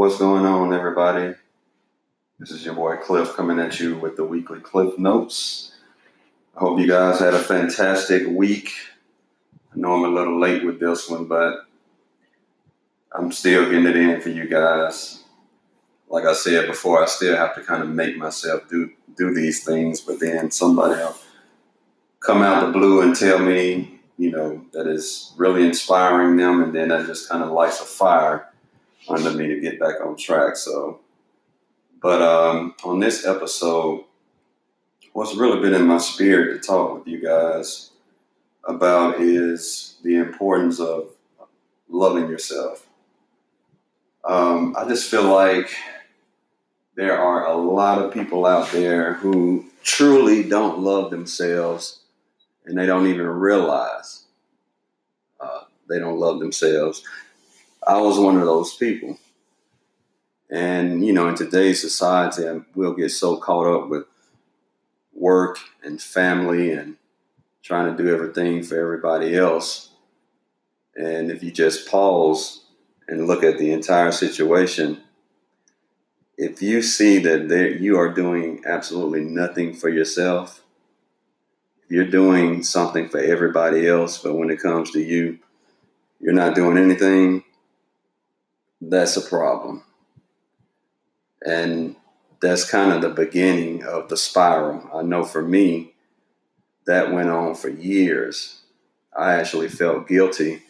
What's going on, everybody? This is your boy Cliff coming at you with the weekly Cliff Notes. I hope you guys had a fantastic week. I know I'm a little late with this one, but I'm still getting it in for you guys. Like I said before, I still have to kind of make myself do do these things, but then somebody will come out the blue and tell me, you know, that is really inspiring them, and then that just kind of lights a fire under me to get back on track. So, but um, on this episode, what's really been in my spirit to talk with you guys about is the importance of loving yourself. Um, I just feel like there are a lot of people out there who truly don't love themselves and they don't even realize uh, they don't love themselves. I was one of those people. And, you know, in today's society, we'll get so caught up with work and family and trying to do everything for everybody else. And if you just pause and look at the entire situation, if you see that there, you are doing absolutely nothing for yourself, you're doing something for everybody else, but when it comes to you, you're not doing anything, that's a problem. And that's kind of the beginning of the spiral. I know for me, that went on for years. I actually felt guilty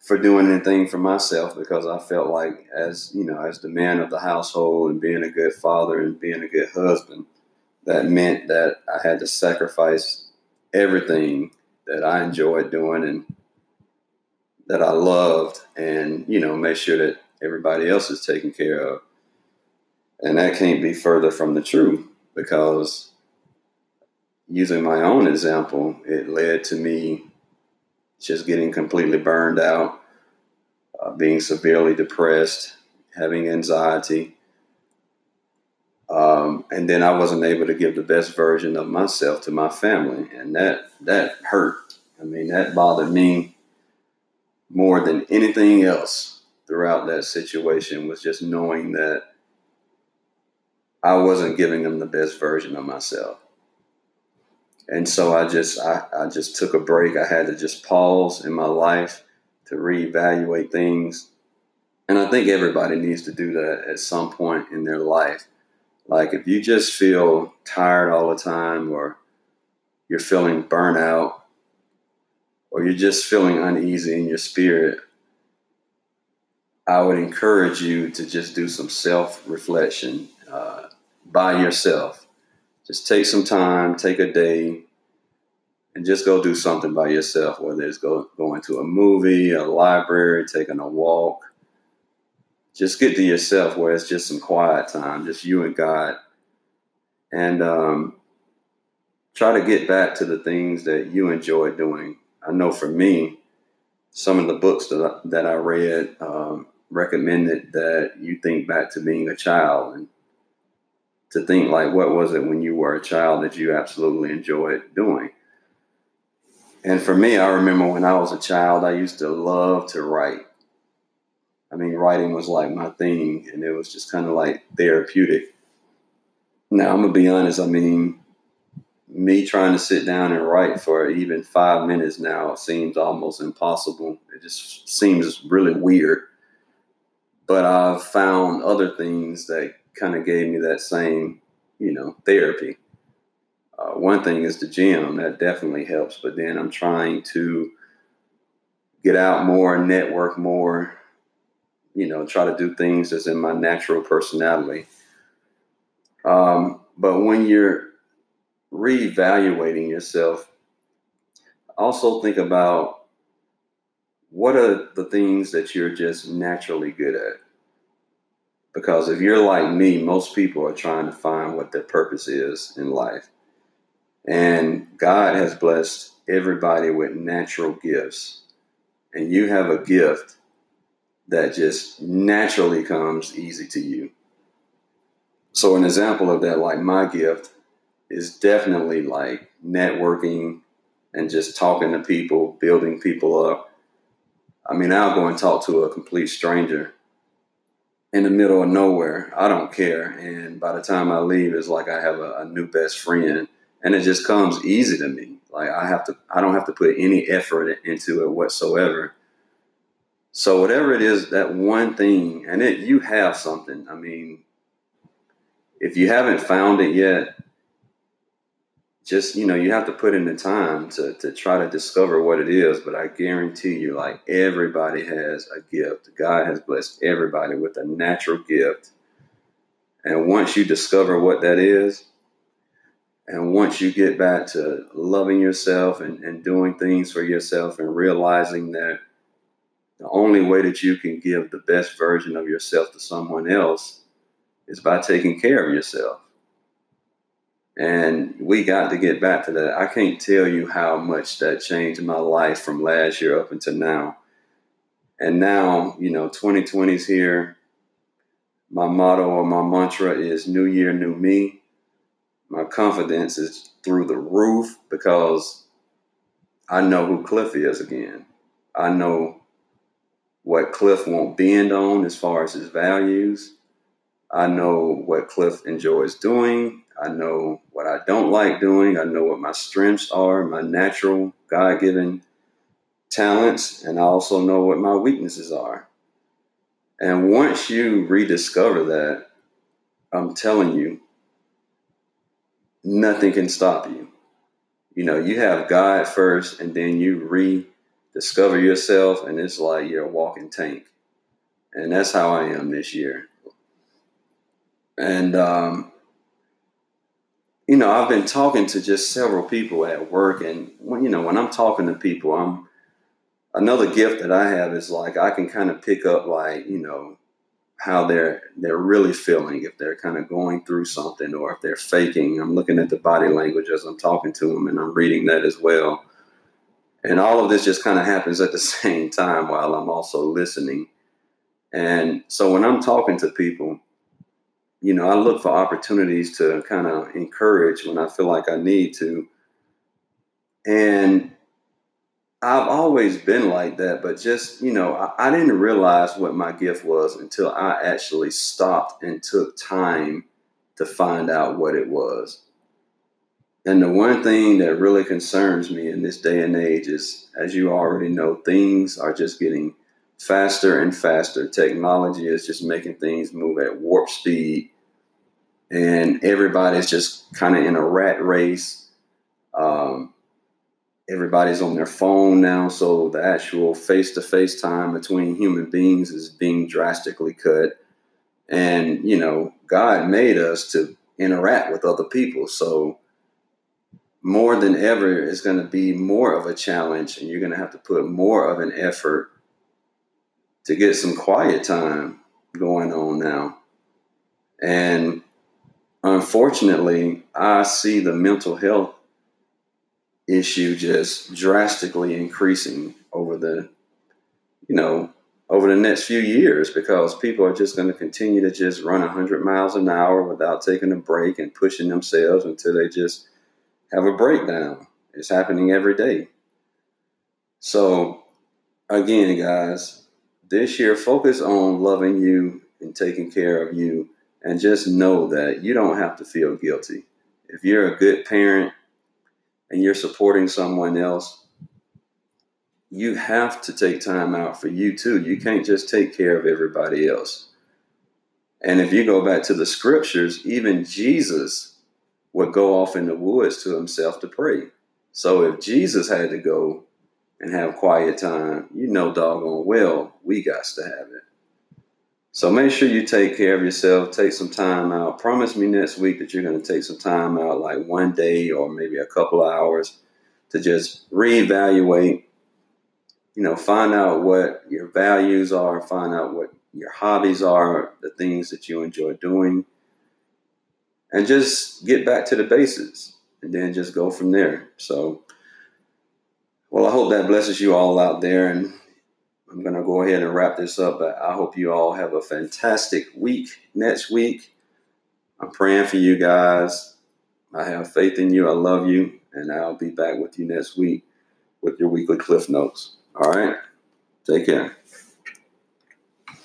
for doing anything for myself because I felt like as you know, as the man of the household and being a good father and being a good husband, that meant that I had to sacrifice everything that I enjoyed doing and that I loved and, you know, make sure that everybody else is taken care of. And that can't be further from the truth because using my own example, it led to me just getting completely burned out, uh, being severely depressed, having anxiety. Um, and then I wasn't able to give the best version of myself to my family, and that that hurt. I mean, that bothered me more than anything else throughout that situation was just knowing that I wasn't giving them the best version of myself. And so I just I, I just took a break. I had to just pause in my life to reevaluate things. And I think everybody needs to do that at some point in their life. Like if you just feel tired all the time or you're feeling burnout or you're just feeling uneasy in your spirit, I would encourage you to just do some self reflection uh, by yourself just take some time, take a day, and just go do something by yourself, whether it's go, going to a movie, a library, taking a walk. Just get to yourself where it's just some quiet time, just you and God. And um, try to get back to the things that you enjoy doing. I know for me, some of the books that I, that I read um, recommended that you think back to being a child and to think like what was it when you were a child that you absolutely enjoyed doing? And for me i remember when i was a child i used to love to write. I mean writing was like my thing and it was just kind of like therapeutic. Now i'm gonna be honest i mean me trying to sit down and write for even five minutes now seems almost impossible it just seems really weird but i've found other things that kind of gave me that same, you know, therapy. Uh, one thing is the gym, that definitely helps, but then I'm trying to get out more, network more, you know, try to do things that's in my natural personality. Um, but when you're reevaluating yourself, also think about what are the things that you're just naturally good at because if you're like me, most people are trying to find what their purpose is in life. And God has blessed everybody with natural gifts. And you have a gift that just naturally comes easy to you. So, an example of that, like my gift, is definitely like networking and just talking to people, building people up. I mean, I'll go and talk to a complete stranger in the middle of nowhere. I don't care. And by the time I leave, it's like I have a, a new best friend, and it just comes easy to me. Like I have to, I don't have to put any effort into it whatsoever. So whatever it is, that one thing, and it you have something. I mean, if you haven't found it yet, just you know you have to put in the time to, to try to discover what it is but i guarantee you like everybody has a gift. God has blessed everybody with a natural gift. And once you discover what that is and once you get back to loving yourself and, and doing things for yourself and realizing that the only way that you can give the best version of yourself to someone else is by taking care of yourself and we got to get back to that. I can't tell you how much that changed my life from last year up until now. And now, you know, 2020 is here. My motto or my mantra is New Year, New Me. My confidence is through the roof because I know who Cliff is again. I know what Cliff won't bend on as far as his values. I know what Cliff enjoys doing. I know what I don't like doing. I know what my strengths are, my natural, God given talents, and I also know what my weaknesses are. And once you rediscover that, I'm telling you, nothing can stop you. You know, you have God first, and then you rediscover yourself, and it's like you're a walking tank. And that's how I am this year. And um, you know, I've been talking to just several people at work, and when you know, when I'm talking to people, I'm another gift that I have is like I can kind of pick up like you know how they're they're really feeling if they're kind of going through something or if they're faking. I'm looking at the body language as I'm talking to them, and I'm reading that as well. And all of this just kind of happens at the same time while I'm also listening. And so when I'm talking to people, you know, I look for opportunities to kind of encourage when I feel like I need to. And I've always been like that, but just, you know, I, I, didn't realize what my gift was until I actually stopped and took time to find out what it was. And the one thing that really concerns me in this day and age is, as you already know, things are just getting faster and faster. Technology is just making things move at warp speed and everybody's just kind of in a rat race. Um, everybody's on their phone now, so the actual face-to-face time between human beings is being drastically cut. And you know, God made us to interact with other people, so more than ever, it's going to be more of a challenge, and you're going to have to put more of an effort to get some quiet time going on now. And unfortunately, I see the mental health issue just drastically increasing over the, you know, over the next few years because people are just going to continue to just run 100 miles an hour without taking a break and pushing themselves until they just have a breakdown. It's happening every day. So, again, guys, this year, focus on loving you and taking care of you and just know that you don't have to feel guilty. If you're a good parent and you're supporting someone else, you have to take time out for you too. You can't just take care of everybody else. And if you go back to the scriptures, even Jesus would go off in the woods to himself to pray. So if Jesus had to go and have quiet time, you know doggone well we got to have it. So make sure you take care of yourself. Take some time out. Promise me next week that you're going to take some time out, like one day or maybe a couple of hours, to just reevaluate. You know, find out what your values are. Find out what your hobbies are, the things that you enjoy doing, and just get back to the basics, and then just go from there. So, well, I hope that blesses you all out there, and I'm going to go ahead and wrap this up. But I hope you all have a fantastic week next week. I'm praying for you guys. I have faith in you. I love you. And I'll be back with you next week with your weekly Cliff Notes. All right. Take care.